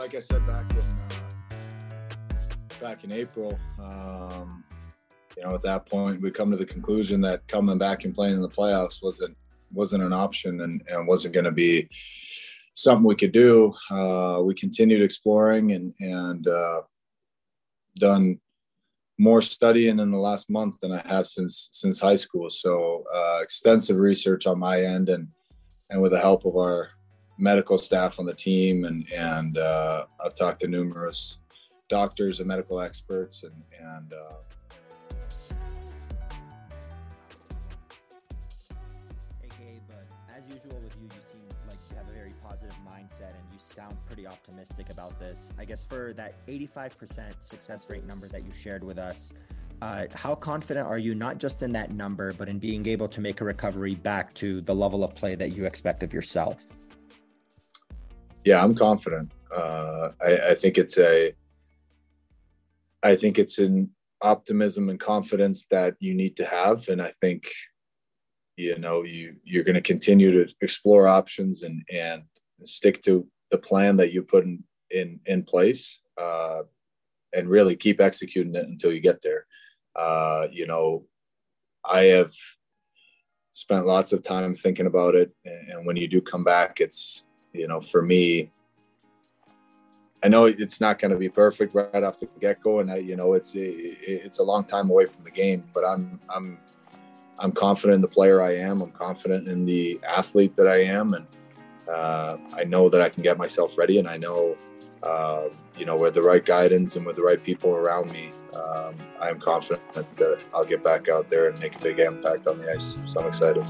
like I said back in uh, back in April, um, you know, at that point, we come to the conclusion that coming back and playing in the playoffs wasn't wasn't an option and, and wasn't going to be something we could do. Uh, we continued exploring and and uh, done more studying in the last month than I have since since high school. So uh, extensive research on my end, and and with the help of our medical staff on the team, and and uh, I've talked to numerous doctors and medical experts, and and uh, as usual with you you seem like you have a very positive mindset and you sound pretty optimistic about this. I guess for that 85% success rate number that you shared with us, uh, how confident are you not just in that number, but in being able to make a recovery back to the level of play that you expect of yourself? Yeah, I'm confident. Uh, I, I think it's a, I think it's an optimism and confidence that you need to have, and I think you know you you're going to continue to explore options and and stick to the plan that you put in in, in place uh, and really keep executing it until you get there. Uh, you know, I have spent lots of time thinking about it, and when you do come back, it's you know, for me, I know it's not going to be perfect right off the get go, and I, you know, it's it's a long time away from the game, but I'm I'm I'm confident in the player I am. I'm confident in the athlete that I am, and uh, I know that I can get myself ready, and I know, uh, you know, with the right guidance and with the right people around me, um, I'm confident that I'll get back out there and make a big impact on the ice. So I'm excited.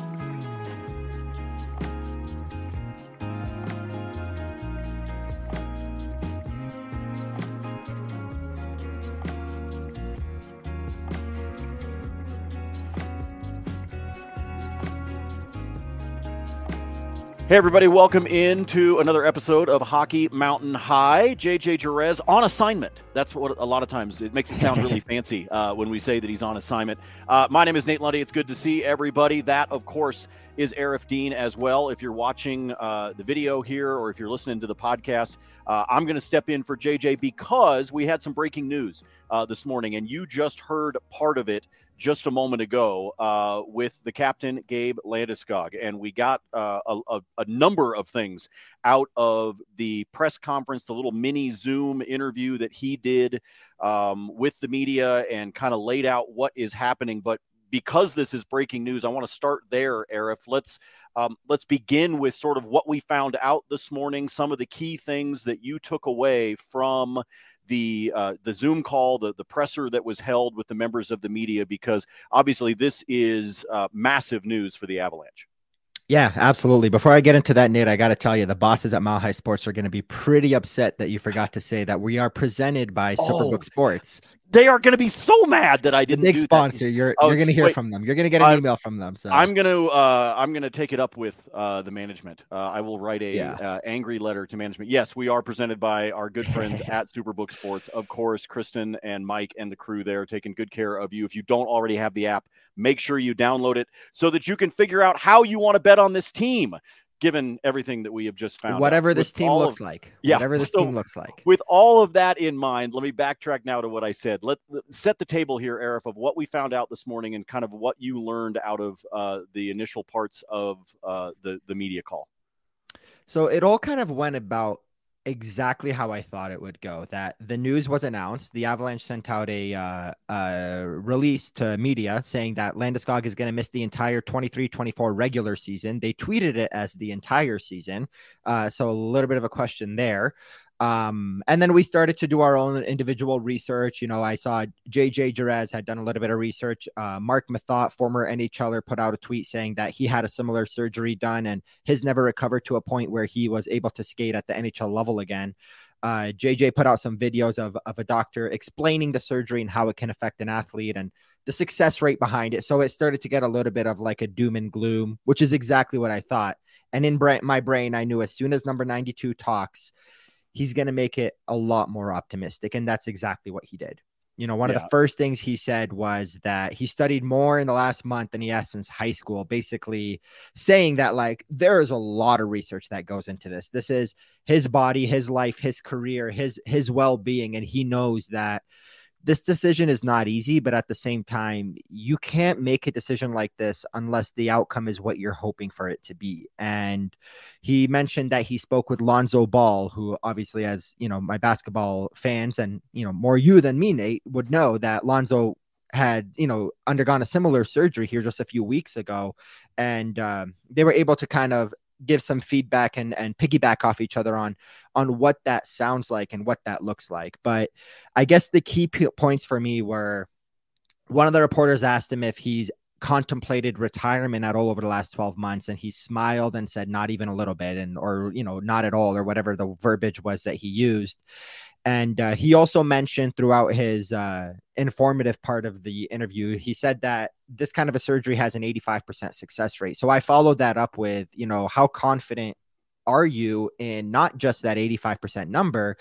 Hey, everybody, welcome into another episode of Hockey Mountain High. JJ Jerez on assignment. That's what a lot of times it makes it sound really fancy uh, when we say that he's on assignment. Uh, my name is Nate Lundy. It's good to see everybody. That, of course, is Aarif Deen as well. If you're watching uh, the video here or if you're listening to the podcast, uh, I'm going to step in for JJ because we had some breaking news uh, this morning, and you just heard part of it just a moment ago uh, with the captain Gabe Landeskog, and we got uh, a, a, number of things out of the press conference, the little mini Zoom interview that he did um, with the media, and kind of laid out what is happening. But because this is breaking news, I want to start there, Aarif. Let's um, let's begin with sort of what we found out this morning, some of the key things that you took away from the uh, the Zoom call, the the presser that was held with the members of the media, because obviously this is uh, massive news for the Avalanche. Yeah, absolutely. Before I get into that, Nate, I got to tell you, the bosses at Mile High Sports are going to be pretty upset that you forgot to say that we are presented by oh, Superbook Sports. They are going to be so mad that I didn't. The big sponsor. That. You're oh, you're going to hear wait, from them. You're going to get an I'm, email from them. So I'm going to uh, I'm going to take it up with uh, the management. Uh, I will write a yeah. Uh, angry letter to management. Yes, we are presented by our good friends at Superbook Sports. Of course, Kristen and Mike and the crew there taking good care of you. If you don't already have the app Make sure you download it so that you can figure out how you want to bet on this team given everything that we have just found. Whatever out. this with team looks of, like. Yeah, whatever this so team looks like. With all of that in mind, let me backtrack now to what I said. Let set the table here, Aarif, of what we found out this morning and kind of what you learned out of uh, the initial parts of uh, the the media call. So it all kind of went about exactly how I thought it would go. That the news was announced. The Avalanche sent out a uh, uh, release to media saying that Landeskog is going to miss the entire 23-24 regular season. They tweeted it as the entire season. Uh, so a little bit of a question there. Um, and then we started to do our own individual research. You know, I saw JJ Jerez had done a little bit of research. Uh, Marc Methot, former NHLer, put out a tweet saying that he had a similar surgery done and his never recovered to a point where he was able to skate at the NHL level again. Uh, JJ put out some videos of, of a doctor explaining the surgery and how it can affect an athlete and the success rate behind it. So it started to get a little bit of like a doom and gloom, which is exactly what I thought. And in bra- my brain, I knew as soon as number 92 talks, he's going to make it a lot more optimistic. And that's exactly what he did. You know, one yeah. of the first things he said was that he studied more in the last month than he has since high school, basically saying that like there is a lot of research that goes into this. This is his body, his life, his career, his his well-being and he knows that this decision is not easy, but at the same time, you can't make a decision like this unless the outcome is what you're hoping for it to be. And he mentioned that he spoke with Lonzo Ball, who obviously, as you know, my basketball fans and you know more you than me, Nate, would know that Lonzo had you know undergone a similar surgery here just a few weeks ago, and um, they were able to kind of give some feedback and and piggyback off each other on on what that sounds like and what that looks like. But I guess the key p- points for me were one of the reporters asked him if he's contemplated retirement at all over the last 12 months and he smiled and said not even a little bit and or you know not at all or whatever the verbiage was that he used and uh, he also mentioned throughout his uh, informative part of the interview, he said that this kind of a surgery has an 85% success rate. So I followed that up with, you know, how confident are you in not just that 85% number,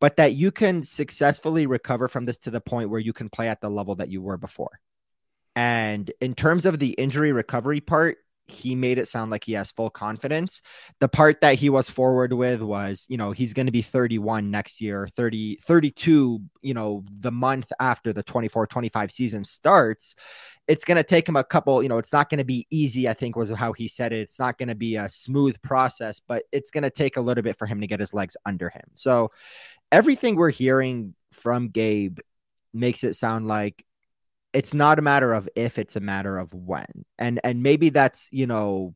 but that you can successfully recover from this to the point where you can play at the level that you were before? And in terms of the injury recovery part, he made it sound like he has full confidence. The part that he was forward with was, you know, he's going to be 31 next year, 30, 32, you know, the month after the 24 25 season starts. It's going to take him a couple, you know, it's not going to be easy, I think was how he said it. It's not going to be a smooth process, but it's going to take a little bit for him to get his legs under him. So everything we're hearing from Gabe makes it sound like it's not a matter of if it's a matter of when. And and maybe that's you know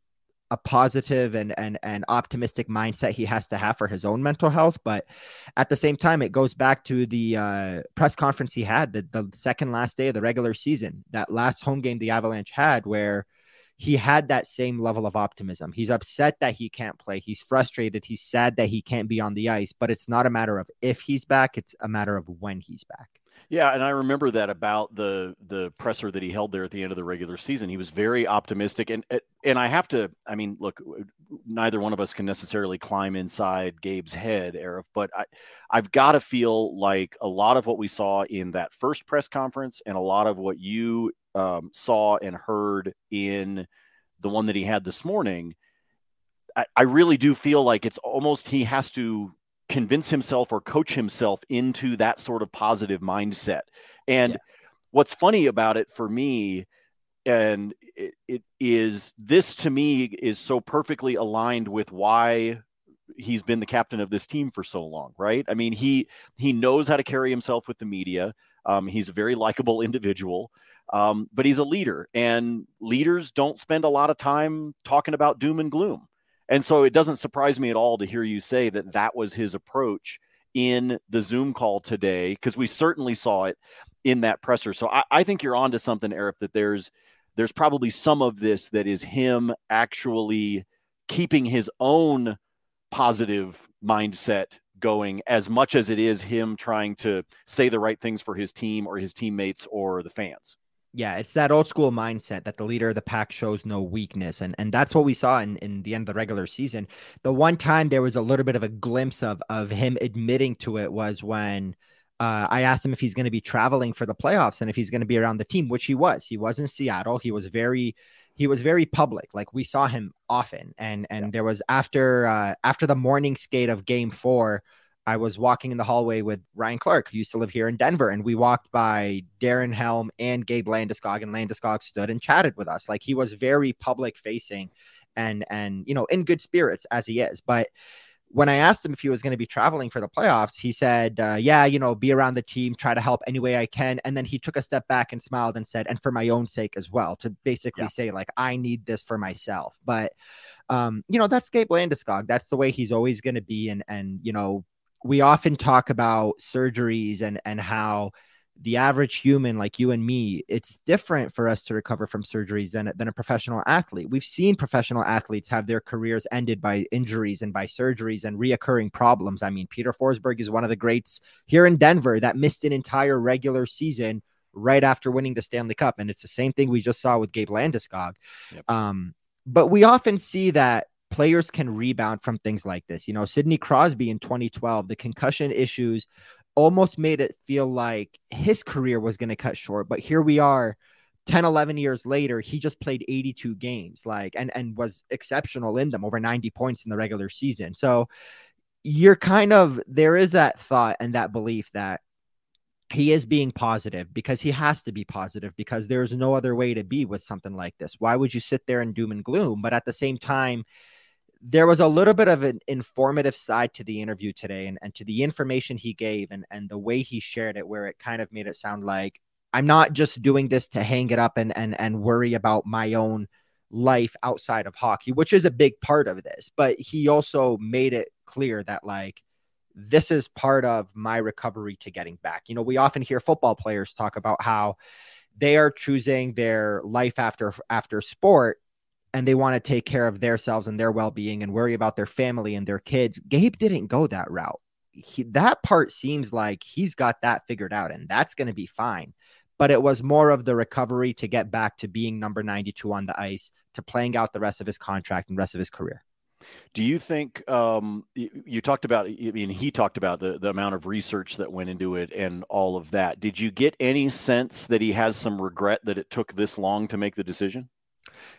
a positive and and and optimistic mindset he has to have for his own mental health. But at the same time it goes back to the uh, press conference he had the, the second last day of the regular season that last home game the avalanche had where he had that same level of optimism. He's upset that he can't play. He's frustrated. He's sad that he can't be on the ice. But it's not a matter of if he's back. It's a matter of when he's back yeah, and I remember that about the the presser that he held there at the end of the regular season. He was very optimistic, and and I have to. I mean, look, neither one of us can necessarily climb inside Gabe's head, Aarif, but I, I've got to feel like a lot of what we saw in that first press conference, and a lot of what you um, saw and heard in the one that he had this morning. I, I really do feel like it's almost he has to convince himself or coach himself into that sort of positive mindset. And yeah. what's funny about it for me, and it, it is this to me is so perfectly aligned with why he's been the captain of this team for so long, right? I mean, he he knows how to carry himself with the media. Um, he's a very likable individual, um, but he's a leader, and leaders don't spend a lot of time talking about doom and gloom. And so it doesn't surprise me at all to hear you say that that was his approach in the Zoom call today, because we certainly saw it in that presser. So I, I think you're onto something, Aarif, that there's there's probably some of this that is him actually keeping his own positive mindset going as much as it is him trying to say the right things for his team or his teammates or the fans. Yeah, it's that old school mindset that the leader of the pack shows no weakness. And and that's what we saw in, in the end of the regular season. The one time there was a little bit of a glimpse of of him admitting to it was when uh, I asked him if he's going to be traveling for the playoffs and if he's going to be around the team, which he was. He was in Seattle. He was very he was very public. Like we saw him often. And and yeah. there was after uh, after the morning skate of game four, I was walking in the hallway with Ryan Clark, who used to live here in Denver, and we walked by Darren Helm and Gabe Landeskog, and Landeskog stood and chatted with us. Like he was very public facing and and you know in good spirits as he is. But when I asked him if he was going to be traveling for the playoffs, he said, uh, "Yeah, you know, be around the team, try to help any way I can." And then he took a step back and smiled and said, "And for my own sake as well," to basically yeah. say like, "I need this for myself." But um, you know, that's Gabe Landeskog. That's the way he's always going to be, and and you know, we often talk about surgeries and and how the average human like you and me it's different for us to recover from surgeries than, than a professional athlete. We've seen professional athletes have their careers ended by injuries and by surgeries and reoccurring problems. I mean peter forsberg is one of the greats here in denver that missed an entire regular season right after winning the stanley cup. And it's the same thing we just saw with gabe landeskog. Yep. um, but we often see that players can rebound from things like this. You know, Sidney Crosby in 2012, the concussion issues almost made it feel like his career was going to cut short. But here we are 10 11 years later he just played 82 games like and and was exceptional in them over 90 points in the regular season so you're kind of there is that thought and that belief that he is being positive because he has to be positive because there's no other way to be with something like this why would you sit there in doom and gloom but at the same time there was a little bit of an informative side to the interview today and, and to the information he gave and, and the way he shared it where it kind of made it sound like I'm not just doing this to hang it up and and and worry about my own life outside of hockey, which is a big part of this. But he also made it clear that like this is part of my recovery to getting back. You know, we often hear football players talk about how they are choosing their life after after sport and they want to take care of themselves and their well-being and worry about their family and their kids. Gabe didn't go that route. He, that part seems like he's got that figured out and that's going to be fine but it was more of the recovery to get back to being number 92 on the ice, to playing out the rest of his contract and rest of his career. Do you think um, you, you, talked about? I mean, he talked about the, the amount of research that went into it and all of that. Did you get any sense that he has some regret that it took this long to make the decision?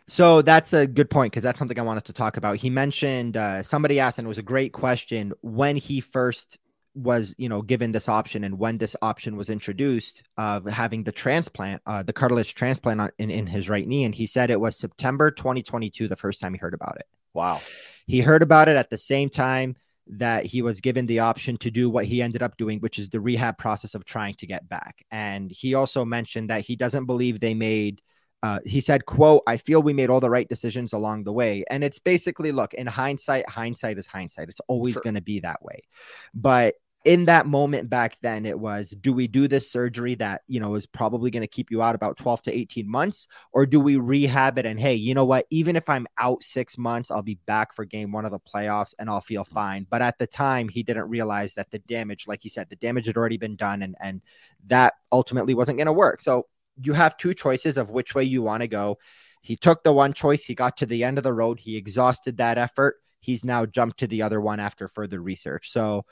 So that's a good point because that's something I wanted to talk about. He mentioned uh, somebody asked, and it was a great question when he first was you know given this option and when this option was introduced of having the transplant uh, the cartilage transplant in, in his right knee and he said it was september 2022 the first time he heard about it. Wow. He heard about it at the same time that he was given the option to do what he ended up doing which is the rehab process of trying to get back. And he also mentioned that he doesn't believe they made uh, he said quote i feel we made all the right decisions along the way. And it's basically look in hindsight hindsight is hindsight. It's always sure. going to be that way. But in that moment back then it was do we do this surgery that you know is probably going to keep you out about 12 to 18 months? Or do we rehab it and hey you know what? Even if i'm out six months i'll be back for game one of the playoffs and i'll feel fine. But at the time he didn't realize that the damage like he said the damage had already been done and and that ultimately wasn't going to work. So you have two choices of which way you want to go he took the one choice he got to the end of the road he exhausted that effort he's now jumped to the other one after further research so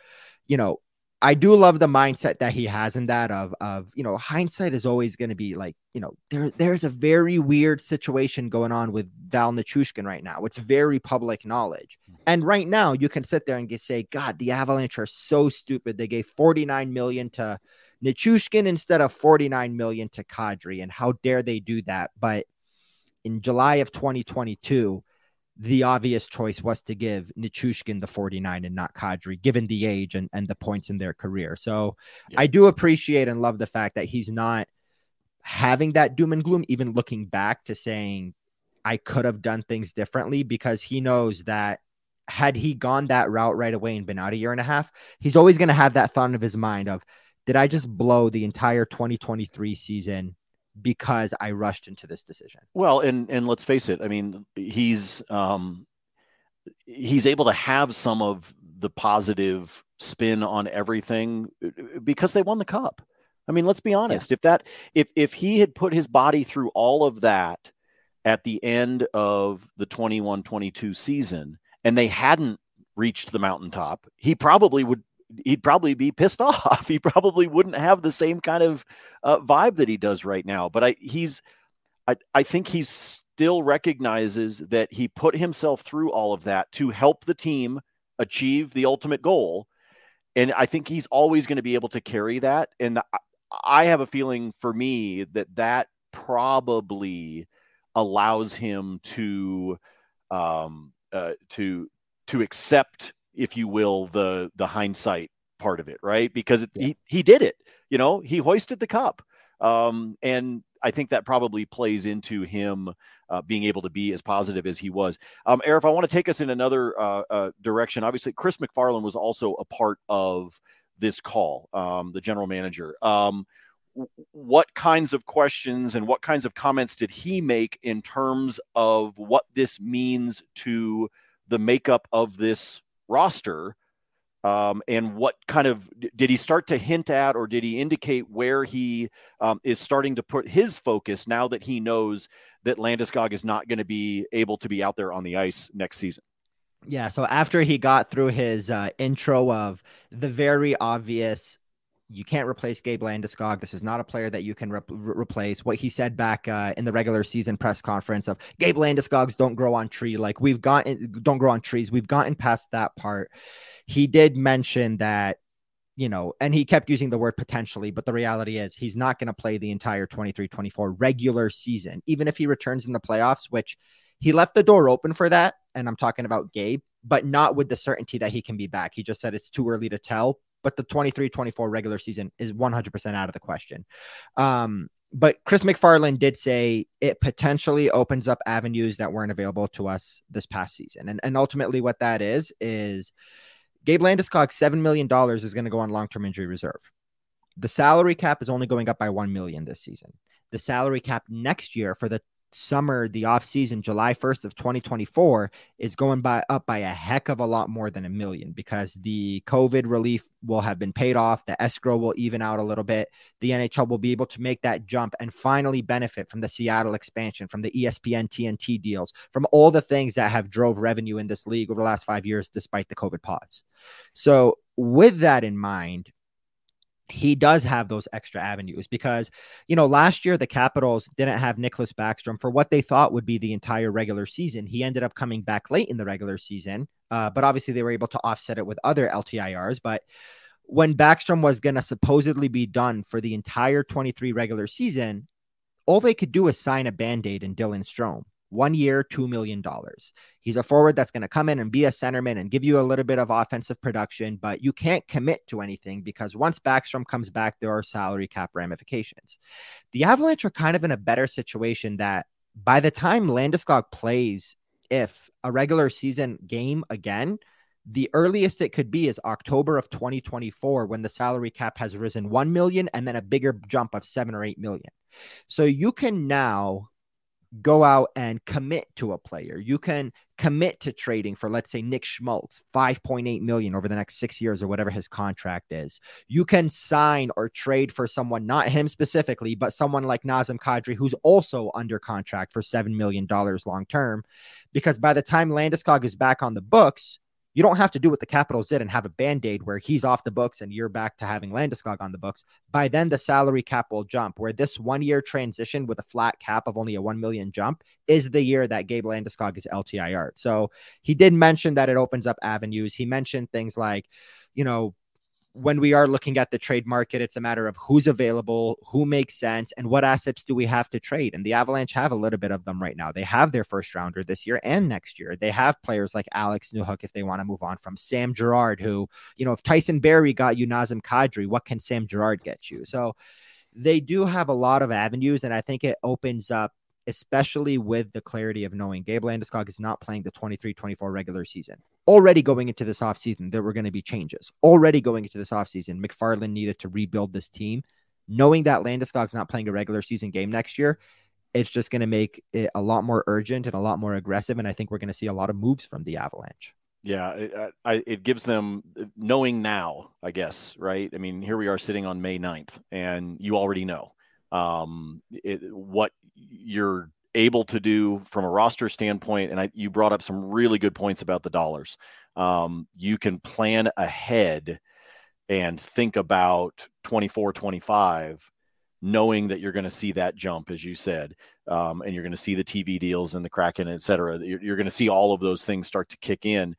you know, I do love the mindset that he has in that of of you know hindsight is always going to be like you know there there's a very weird situation going on with Val Nichushkin right now. It's very public knowledge, mm-hmm. and right now you can sit there and get, say, God, the Avalanche are so stupid. They gave 49 million to Nichushkin instead of 49 million to Kadri, and how dare they do that? But in July of 2022 the obvious choice was to give Nichushkin the 49 and not Kadri, given the age and, and the points in their career. So yeah. I do appreciate and love the fact that he's not having that doom and gloom, even looking back to saying, I could have done things differently because he knows that had he gone that route right away and been out a year and a half, he's always going to have that thought of his mind of, did I just blow the entire 2023 season because I rushed into this decision. Well, and and let's face it, I mean, he's um he's able to have some of the positive spin on everything uh, because they won the cup. I mean, let's be honest. Yeah. If that if if he had put his body through all of that at the end of the 21-22 season and they hadn't reached the mountaintop, he probably would he'd probably be pissed off. He probably wouldn't have the same kind of uh, vibe that he does right now. But I, he's, I, I think he still recognizes that he put himself through all of that to help the team achieve the ultimate goal. And I think he's always going to be able to carry that. And I have a feeling for me that that probably allows him to, um, uh, to, to accept if you will, the the hindsight part of it, right? Because it, yeah. he he did it. You know, he hoisted the cup, um, and I think that probably plays into him uh, being able to be as positive as he was. Um, Aarif, I want to take us in another uh, uh, direction. Obviously, Chris MacFarland was also a part of this call, um, the general manager. Um, what kinds of questions and what kinds of comments did he make in terms of what this means to the makeup of this roster um, and what kind of did he start to hint at or did he indicate where he um, is starting to put his focus now that he knows that Landeskog is not going to be able to be out there on the ice next season? Yeah. So after he got through his uh, intro of the very obvious You can't replace Gabe Landeskog. This is not a player that you can re- replace. What he said back uh, in the regular season press conference of Gabe Landeskog's don't grow on tree. Like we've gotten don't grow on trees. We've gotten past that part. He did mention that you know, and he kept using the word potentially, but the reality is he's not going to play the entire 23 24 regular season, even if he returns in the playoffs, which he left the door open for that. And I'm talking about Gabe, but not with the certainty that he can be back. He just said it's too early to tell, but the 23 24 regular season is 100% out of the question. Um, but Chris MacFarland did say it potentially opens up avenues that weren't available to us this past season. And, and ultimately, what that is, is Gabe Landeskog, $7 million is going to go on long term injury reserve. The salary cap is only going up by 1 million this season. The salary cap next year for the summer, the off season, July 1st of 2024, is going by up by a heck of a lot more than a million because the COVID relief will have been paid off. The escrow will even out a little bit. The NHL will be able to make that jump and finally benefit from the Seattle expansion, from the ESPN TNT deals, from all the things that have drove revenue in this league over the last five years, despite the COVID pause. So, with that in mind, he does have those extra avenues because, you know, last year the Capitals didn't have Nicklas Backstrom for what they thought would be the entire regular season. He ended up coming back late in the regular season, uh, but obviously they were able to offset it with other LTIRs. But when Backstrom was going to supposedly be done for the entire 23 regular season, all they could do was sign a band aid in Dylan Strome one year, $2 million. He's a forward that's going to come in and be a centerman and give you a little bit of offensive production, but you can't commit to anything because once Backstrom comes back, there are salary cap ramifications. The Avalanche are kind of in a better situation that by the time Landeskog plays, if a regular season game again, the earliest it could be is October of 2024 when the salary cap has risen 1 million and then a bigger jump of 7 or 8 million. So you can now go out and commit to a player. You can commit to trading for, let's say, Nick Schmaltz, 5.8 million over the next six years or whatever his contract is. You can sign or trade for someone, not him specifically, but someone like Nazem Kadri, who's also under contract for $7 million long term. Because by the time Landeskog is back on the books, you don't have to do what the Capitals did and have a band aid where he's off the books and you're back to having Landeskog on the books. By then, the salary cap will jump. Where this one year transition with a flat cap of only a 1 million jump is the year that Gabe Landeskog is LTIR. So he did mention that it opens up avenues. He mentioned things like, you know, when we are looking at the trade market, it's a matter of who's available, who makes sense, and what assets do we have to trade. And the Avalanche have a little bit of them right now. They have their first rounder this year and next year. They have players like Alex Newhook if they want to move on from Sam Girard, who, you know, if Tyson Barrie got you Nazem Kadri, what can Sam Girard get you? So they do have a lot of avenues, and I think it opens up especially with the clarity of knowing Gabe Landeskog is not playing the 23 24 regular season. Already going into this offseason, there were going to be changes. Already going into this offseason, MacFarland needed to rebuild this team. Knowing that Landeskog's not playing a regular season game next year, it's just going to make it a lot more urgent and a lot more aggressive. And I think we're going to see a lot of moves from the Avalanche. Yeah, it, I, it gives them uh, knowing now, I guess, right? I mean, here we are sitting on May 9th, and you already know um, it, what you're able to do from a roster standpoint. And I, you brought up some really good points about the dollars. Um, you can plan ahead and think about 24, 25, knowing that you're going to see that jump, as you said, um, and you're going to see the TV deals and the Kraken, et cetera. You're, you're going to see all of those things start to kick in.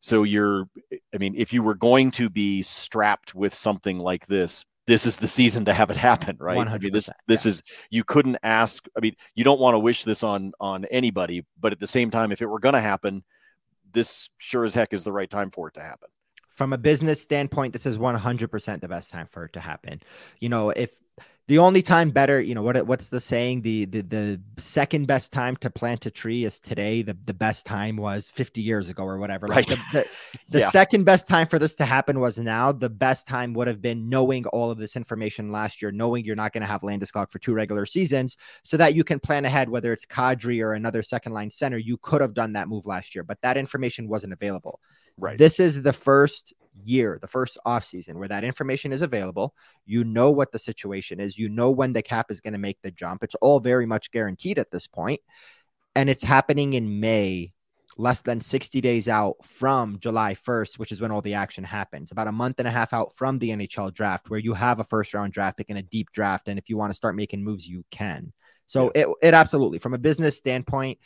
So you're, I mean, if you were going to be strapped with something like this, this is the season to have it happen, right? 100%, I mean, this this yeah. is you couldn't ask. I mean, you don't want to wish this on on anybody, but at the same time, if it were going to happen, this sure as heck is the right time for it to happen. From a business standpoint, this is 100% the best time for it to happen. You know, if the only time better, you know, what what's the saying? The the the second best time to plant a tree is today. The the best time was 50 years ago or whatever. Right. Like the, the, the yeah. second best time for this to happen was now. The best time would have been knowing all of this information last year, knowing you're not going to have Landeskog for two regular seasons, so that you can plan ahead, whether it's Kadri or another second line center. You could have done that move last year, but that information wasn't available. Right. This is the first year, the first off season where that information is available. You know what the situation is. You know when the cap is going to make the jump. It's all very much guaranteed at this point. And it's happening in May less than 60 days out from July 1st, which is when all the action happens, about a month and a half out from the NHL draft, where you have a first round draft pick and a deep draft. And if you want to start making moves, you can. So yeah. it, it absolutely, from a business standpoint,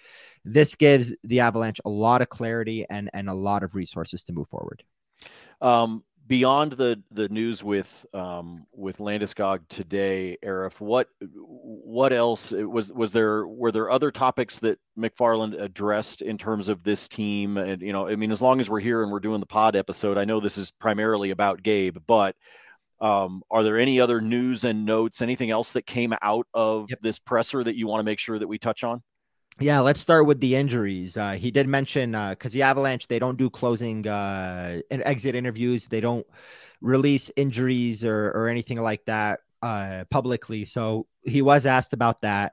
this gives the Avalanche a lot of clarity and, and a lot of resources to move forward. Um, beyond the the news with um, with Landeskog today, Aarif, what what else was was there? Were there other topics that MacFarland addressed in terms of this team? And you know, I mean, as long as we're here and we're doing the pod episode, I know this is primarily about Gabe, but um, are there any other news and notes? Anything else that came out of yep. this presser that you want to make sure that we touch on? Yeah, let's start with the injuries. Uh, he did mention because uh, the Avalanche they don't do closing uh, and exit interviews. They don't release injuries or or anything like that uh, publicly. So he was asked about that.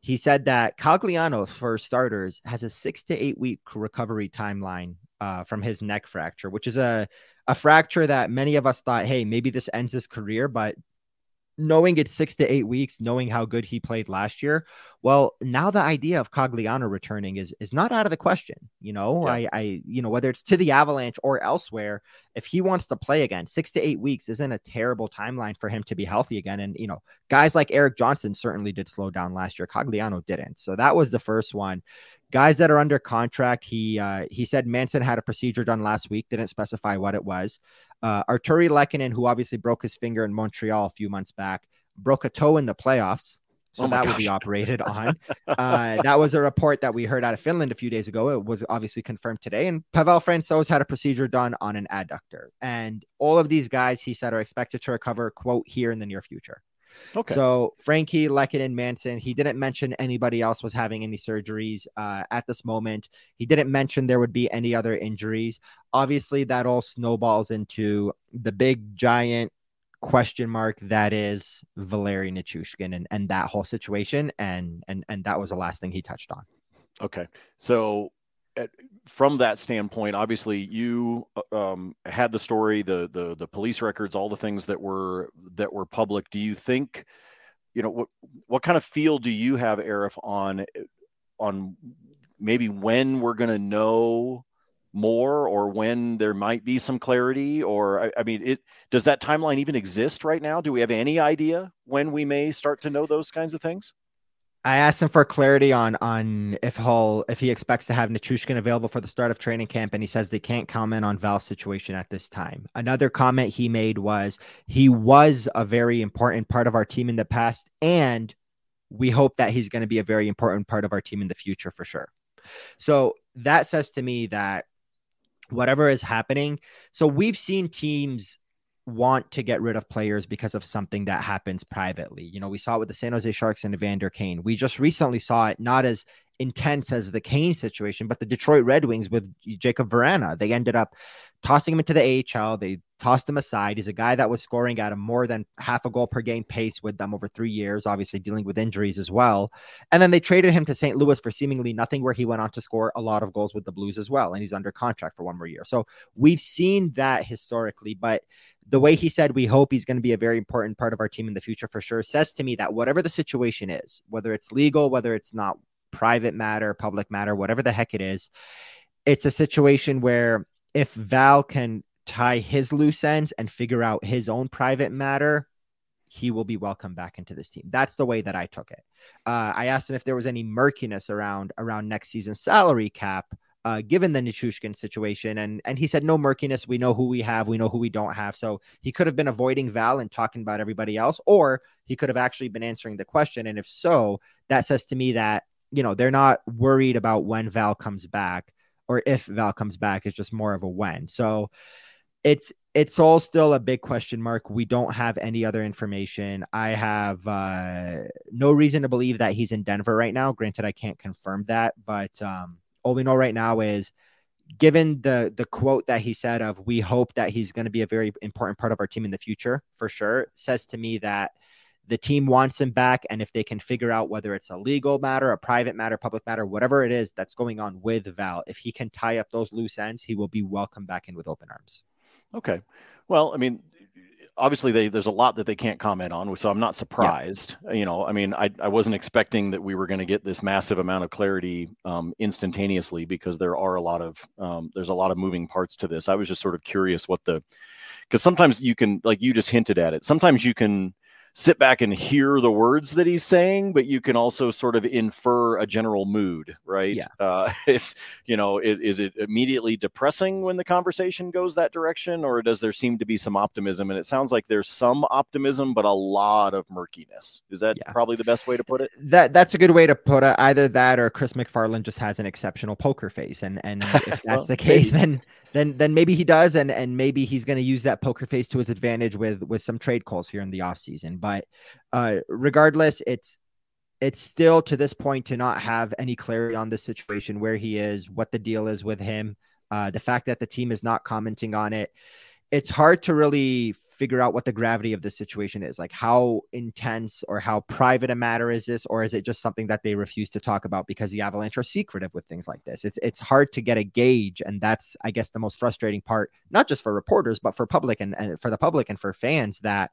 He said that Cogliano, for starters, has a six to eight week recovery timeline uh, from his neck fracture, which is a a fracture that many of us thought, hey, maybe this ends his career, but knowing it's six to eight weeks, knowing how good he played last year, well, now the idea of Cogliano returning is is not out of the question. You know, yeah. I, I, you know, whether it's to the Avalanche or elsewhere, if he wants to play again, six to eight weeks isn't a terrible timeline for him to be healthy again. And you know, guys like Erik Johnson certainly did slow down last year. Cogliano didn't. So that was the first one. Guys that are under contract, he uh, he said Manson had a procedure done last week, didn't specify what it was. Uh, Artturi Lehkonen, who obviously broke his finger in Montreal a few months back, broke a toe in the playoffs. So oh that gosh. would be operated on. Uh, that was a report that we heard out of Finland a few days ago. It was obviously confirmed today. And Pavel Francouz had a procedure done on an adductor. And all of these guys, he said, are expected to recover, quote, here in the near future. Okay. So Frankie, Lehkonen, Manson, he didn't mention anybody else was having any surgeries uh, at this moment. He didn't mention there would be any other injuries. Obviously, that all snowballs into the big giant question mark that is Valeri Nichushkin and, and that whole situation. And and and that was the last thing he touched on. Okay. So at, from that standpoint, obviously you uh, um, had the story, the the the police records, all the things that were that were public. Do you think, you know, what what kind of feel do you have, Aarif, on on maybe when we're going to know more or when there might be some clarity or I, I, mean it does that timeline even exist right now do we have any idea when we may start to know those kinds of things I asked him for clarity on on if Hull if he expects to have Nichushkin available for the start of training camp, and he says they can't comment on Val's situation at this time. Another comment he made was he was a very important part of our team in the past, and we hope that he's going to be a very important part of our team in the future for sure. So that says to me that whatever is happening. So we've seen teams want to get rid of players because of something that happens privately. You know, we saw it with the San Jose Sharks and Evander Kane. We just recently saw it not as intense as the Kane situation, but the Detroit Red Wings with Jakub Vrana. They ended up tossing him into the AHL. They tossed him aside. He's a guy that was scoring at a more than half a goal per game pace with them over three years, obviously dealing with injuries as well. And then they traded him to St. Louis for seemingly nothing, where he went on to score a lot of goals with the Blues as well. And he's under contract for one more year. So we've seen that historically, but the way he said we hope he's going to be a very important part of our team in the future for sure says to me that whatever the situation is, whether it's legal, whether it's not private matter, public matter, whatever the heck it is, it's a situation where if Val can tie his loose ends and figure out his own private matter, he will be welcome back into this team. That's the way that I took it. Uh, I asked him if there was any murkiness around around next season's salary cap, uh, given the Nichushkin situation, and and he said no murkiness. We know who we have, we know who we don't have. So he could have been avoiding Val and talking about everybody else, or he could have actually been answering the question. And if so, that says to me that you know they're not worried about when Val comes back or if Val comes back. It's just more of a when. So it's it's all still a big question mark. We don't have any other information. I have uh, no reason to believe that he's in Denver right now. Granted, I can't confirm that, but um, all we know right now is given the the quote that he said of we hope that he's going to be a very important part of our team in the future for sure says to me that the team wants him back and if they can figure out whether it's a legal matter a private matter public matter whatever it is that's going on with val if he can tie up those loose ends he will be welcomed back in with open arms. Okay. Well i mean obviously they, there's a lot that they can't comment on, so I'm not surprised. Yeah. You know, I mean, I, I wasn't expecting that we were going to get this massive amount of clarity um, instantaneously because there are a lot of um, there's a lot of moving parts to this. I was just sort of curious what the because sometimes you can like you just hinted at it. Sometimes you can sit back and hear the words that he's saying, but you can also sort of infer a general mood, right? Yeah. Uh, it's, you know, is, is, it immediately depressing when the conversation goes that direction, or does there seem to be some optimism? And it sounds like there's some optimism, but a lot of murkiness. Is that yeah. probably the best way to put it? That that's a good way to put it. Either that, or Chris MacFarland just has an exceptional poker face, and and if that's well, the case, maybe. then then then maybe he does, and and maybe he's going to use that poker face to his advantage with with some trade calls here in the offseason. But uh, regardless, it's it's still to this point to not have any clarity on this situation, where he is, what the deal is with him, uh, the fact that the team is not commenting on it. It's hard to really figure out what the gravity of the situation is. Like, how intense or how private a matter is this, or is it just something that they refuse to talk about because the Avalanche are secretive with things like this? It's it's hard to get a gauge, and that's I guess the most frustrating part, not just for reporters, but for public and, and for the public and for fans that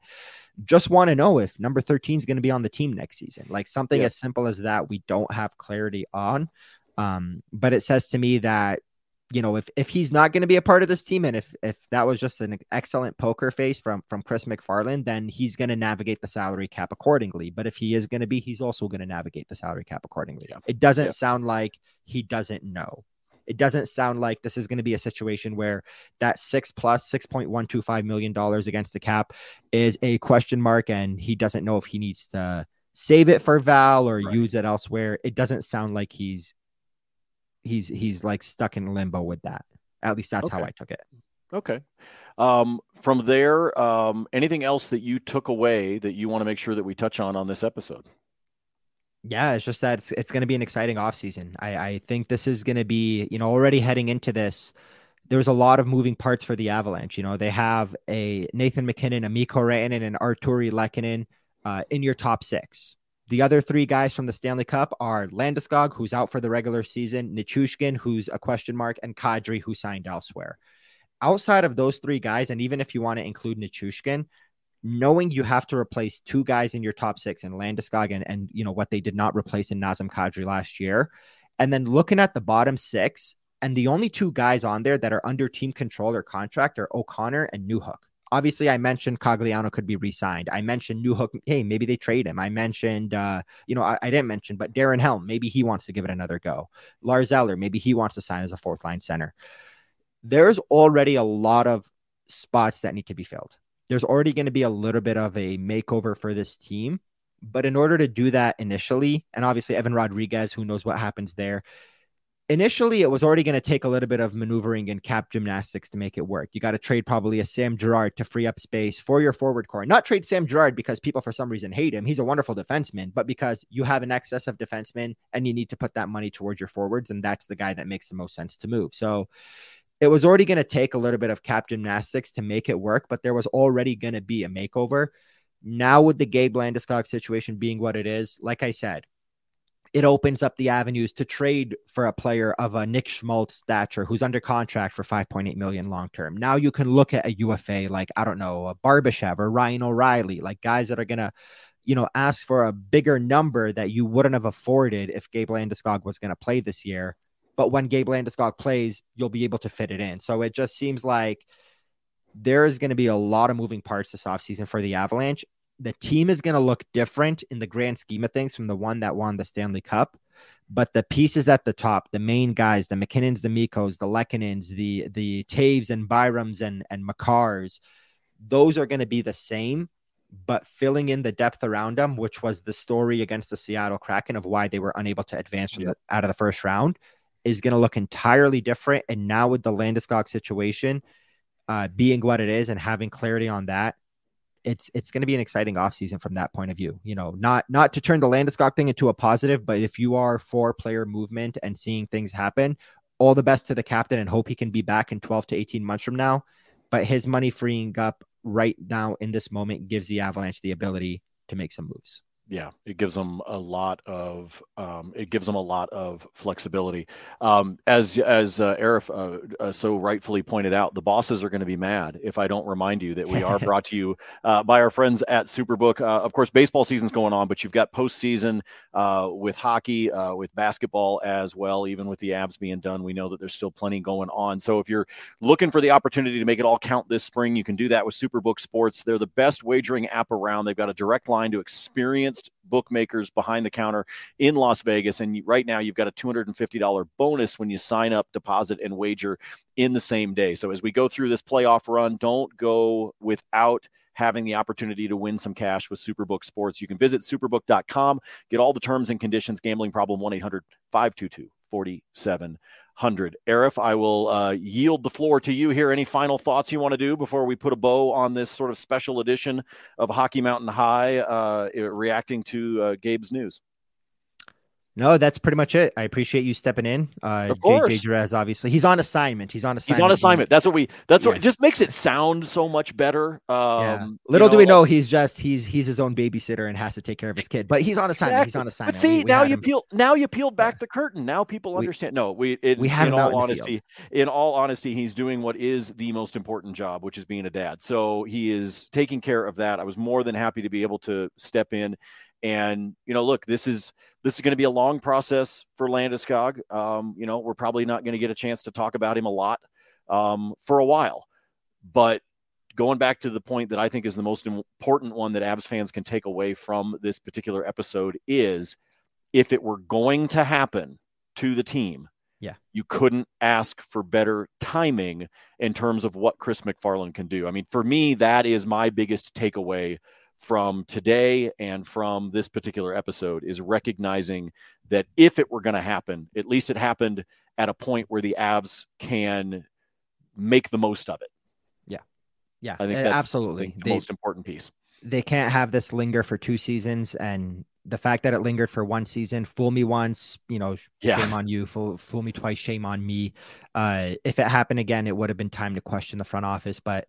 just want to know if number 13 is going to be on the team next season. Like something yeah. as simple as that, we don't have clarity on. Um, but it says to me that you know, if if he's not going to be a part of this team, and if if that was just an excellent poker face from from Chris MacFarland, then he's going to navigate the salary cap accordingly. But if he is going to be, he's also going to navigate the salary cap accordingly. Yeah. It doesn't yeah. sound like he doesn't know. It doesn't sound like this is going to be a situation where that six plus six point one two five million dollars against the cap is a question mark, and he doesn't know if he needs to save it for Val or right. use it elsewhere. It doesn't sound like he's he's he's like stuck in limbo with that. At least that's okay. how I took it. Okay. Um, from there, um, anything else that you took away that you want to make sure that we touch on on this episode? Yeah, it's just that it's, it's going to be an exciting offseason. I, I think this is going to be, you know, already heading into this, there's a lot of moving parts for the Avalanche. You know, they have a Nathan MacKinnon, a Mikko Rantanen, and Artturi Lehkonen uh, in your top six. The other three guys from the Stanley Cup are Landeskog, who's out for the regular season, Nichushkin, who's a question mark, and Kadri, who signed elsewhere. Outside of those three guys, and even if you want to include Nichushkin, knowing you have to replace two guys in your top six and Landeskog and, and you know what they did not replace in Nazem Kadri last year, and then looking at the bottom six, and the only two guys on there that are under team control or contract are O'Connor and Newhook. Obviously, I mentioned Cogliano could be re-signed. I mentioned Newhook. Hey, maybe they trade him. I mentioned, uh, you know, I, I, didn't mention, but Darren Helm. Maybe he wants to give it another go. Lars Eller. Maybe he wants to sign as a fourth line center. There's already a lot of spots that need to be filled. There's already going to be a little bit of a makeover for this team. But in order to do that initially, and obviously Evan Rodrigues, who knows what happens there, initially it was already going to take a little bit of maneuvering and cap gymnastics to make it work. You got to trade probably a Sam Girard to free up space for your forward core. Not trade Sam Girard because people for some reason hate him. He's a wonderful defenseman, but because you have an excess of defensemen and you need to put that money towards your forwards, and that's the guy that makes the most sense to move. So it was already going to take a little bit of cap gymnastics to make it work, but there was already going to be a makeover. Now with the Gabe Landeskog situation being what it is, like I said, it opens up the avenues to trade for a player of a Nick Schmaltz stature who's under contract for 5.8 million long term. Now you can look at a UFA like I don't know, a Barbashev or Ryan O'Reilly, like guys that are gonna, you know, ask for a bigger number that you wouldn't have afforded if Gabe Landeskog was gonna play this year. But when Gabe Landeskog plays, you'll be able to fit it in. So it just seems like there is going to be a lot of moving parts this offseason for the Avalanche the team is going to look different in the grand scheme of things from the one that won the Stanley Cup. But the pieces at the top, the main guys, the MacKinnons, the Mikkos, the Lehkonens, the the Toews and Byrams and and Makars, those are going to be the same, but filling in the depth around them, which was the story against the Seattle Kraken of why they were unable to advance from the, out of the first round, is going to look entirely different. And now with the Landeskog situation uh, being what it is and having clarity on that, it's it's going to be an exciting offseason from that point of view. You know, not not to turn the Landeskog thing into a positive, but if you are for player movement and seeing things happen, all the best to the captain and hope he can be back in 12 to 18 months from now. But his money freeing up right now in this moment gives the Avalanche the ability to make some moves. Yeah, it gives them a lot of um, it gives them a lot of flexibility. Um, as as uh, Aarif uh, uh, so rightfully pointed out, the bosses are going to be mad if I don't remind you that we are brought to you uh, by our friends at Superbook. Uh, of course, baseball season's going on, but you've got postseason uh, with hockey, uh, with basketball as well. Even with the Avs being done, we know that there's still plenty going on. So if you're looking for the opportunity to make it all count this spring, you can do that with Superbook Sports. They're the best wagering app around. They've got a direct line to experience bookmakers behind the counter in Las Vegas. And right now, you've got a $250 bonus when you sign up, deposit, and wager in the same day. So as we go through this playoff run, don't go without having the opportunity to win some cash with Superbook Sports. You can visit superbook.com, get all the terms and conditions, gambling problem 1 800 522 47. 100. Aarif, I will uh, yield the floor to you here. Any final thoughts you want to do before we put a bow on this sort of special edition of Hockey Mountain High, uh, reacting to uh, Gabe's news? No, that's pretty much it. I appreciate you stepping in. Uh, of course, JJ Jerez, obviously, he's on assignment. He's on assignment. He's on assignment. That's what we. That's yeah. what just makes it sound so much better. Um, yeah. Little you know, do we know, he's just he's he's his own babysitter and has to take care of his kid. But he's on assignment. Exactly. He's on assignment. But see, we, we now you him. peel now you peeled back yeah. the curtain. Now people understand. no, we it, we have in all honesty. In all honesty, he's doing what is the most important job, which is being a dad. So he is taking care of that. I was more than happy to be able to step in and you know, look, this is this is going to be a long process for Landeskog. Um, you know, we're probably not going to get a chance to talk about him a lot um, for a while. But going back to the point that I think is the most important one that Avs fans can take away from this particular episode is if it were going to happen to the team, yeah, you couldn't ask for better timing in terms of what Chris MacFarland can do. I mean, for me, that is my biggest takeaway from today and from this particular episode is recognizing that if it were going to happen, at least it happened at a point where the Avs can make the most of it. Yeah. Yeah. I think that's absolutely the they, most important piece. They can't have this linger for two seasons and the fact that it lingered for one season, fool me once, you know, yeah. shame on you, fool, fool me twice, shame on me. Uh, if it happened again, it would have been time to question the front office, but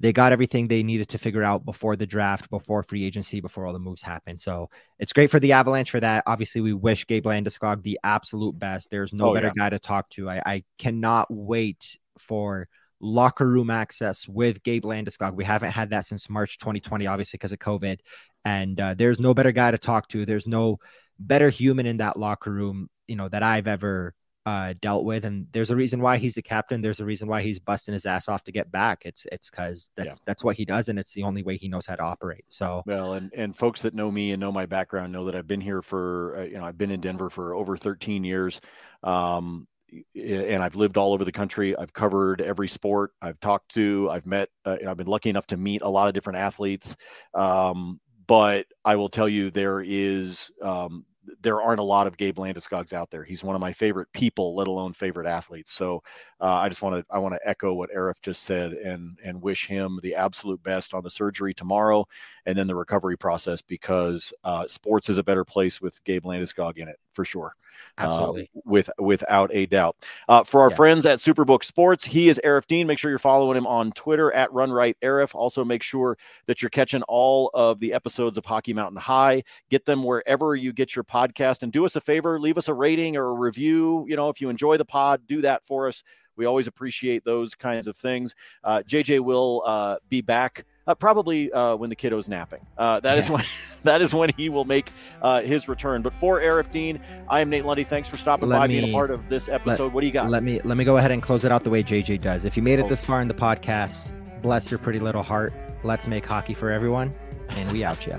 they got everything they needed to figure out before the draft, before free agency, before all the moves happened. So it's great for the Avalanche for that. Obviously, we wish Gabe Landeskog the absolute best. There's no oh, better yeah. guy to talk to. I, I cannot wait for locker room access with Gabe Landeskog. We haven't had that since March 2020, obviously because of COVID. And uh, there's no better guy to talk to. There's no better human in that locker room, you know, that I've ever uh, dealt with. And there's a reason why he's the captain. There's a reason why he's busting his ass off to get back. It's it's because that's yeah. that's what he does, and it's the only way he knows how to operate. So well, and and folks that know me and know my background know that I've been here for uh, you know I've been in Denver for over 13 years. Um, and I've lived all over the country. I've covered every sport. I've talked to. I've met. Uh, I've been lucky enough to meet a lot of different athletes. Um, but I will tell you, there is um, there aren't a lot of Gabe Landeskog's out there. He's one of my favorite people, let alone favorite athletes. So uh, I just want to I want to echo what Aarif just said and and wish him the absolute best on the surgery tomorrow and then the recovery process because uh, sports is a better place with Gabe Landeskog in it for sure. Uh, Absolutely. Uh, with without a doubt. Uh, for our yeah. friends at Superbook Sports, he is Aarif Deen. Make sure you're following him on Twitter at Run Right Aarif. Also, make sure that you're catching all of the episodes of Hockey Mountain High. Get them wherever you get your podcast, and do us a favor, leave us a rating or a review. You know, if you enjoy the pod, do that for us. We always appreciate those kinds of things. Uh, JJ will uh, be back uh, probably uh, when the kiddo's napping. Uh, that yeah. is when that is when he will make uh, his return. But for Aarif Deen, I am Nate Lundy. Thanks for stopping let by, me, being a part of this episode. Let, what do you got? Let me let me go ahead and close it out the way JJ does. If you made it oh. this far in the podcast, bless your pretty little heart. Let's make hockey for everyone, and we out ya.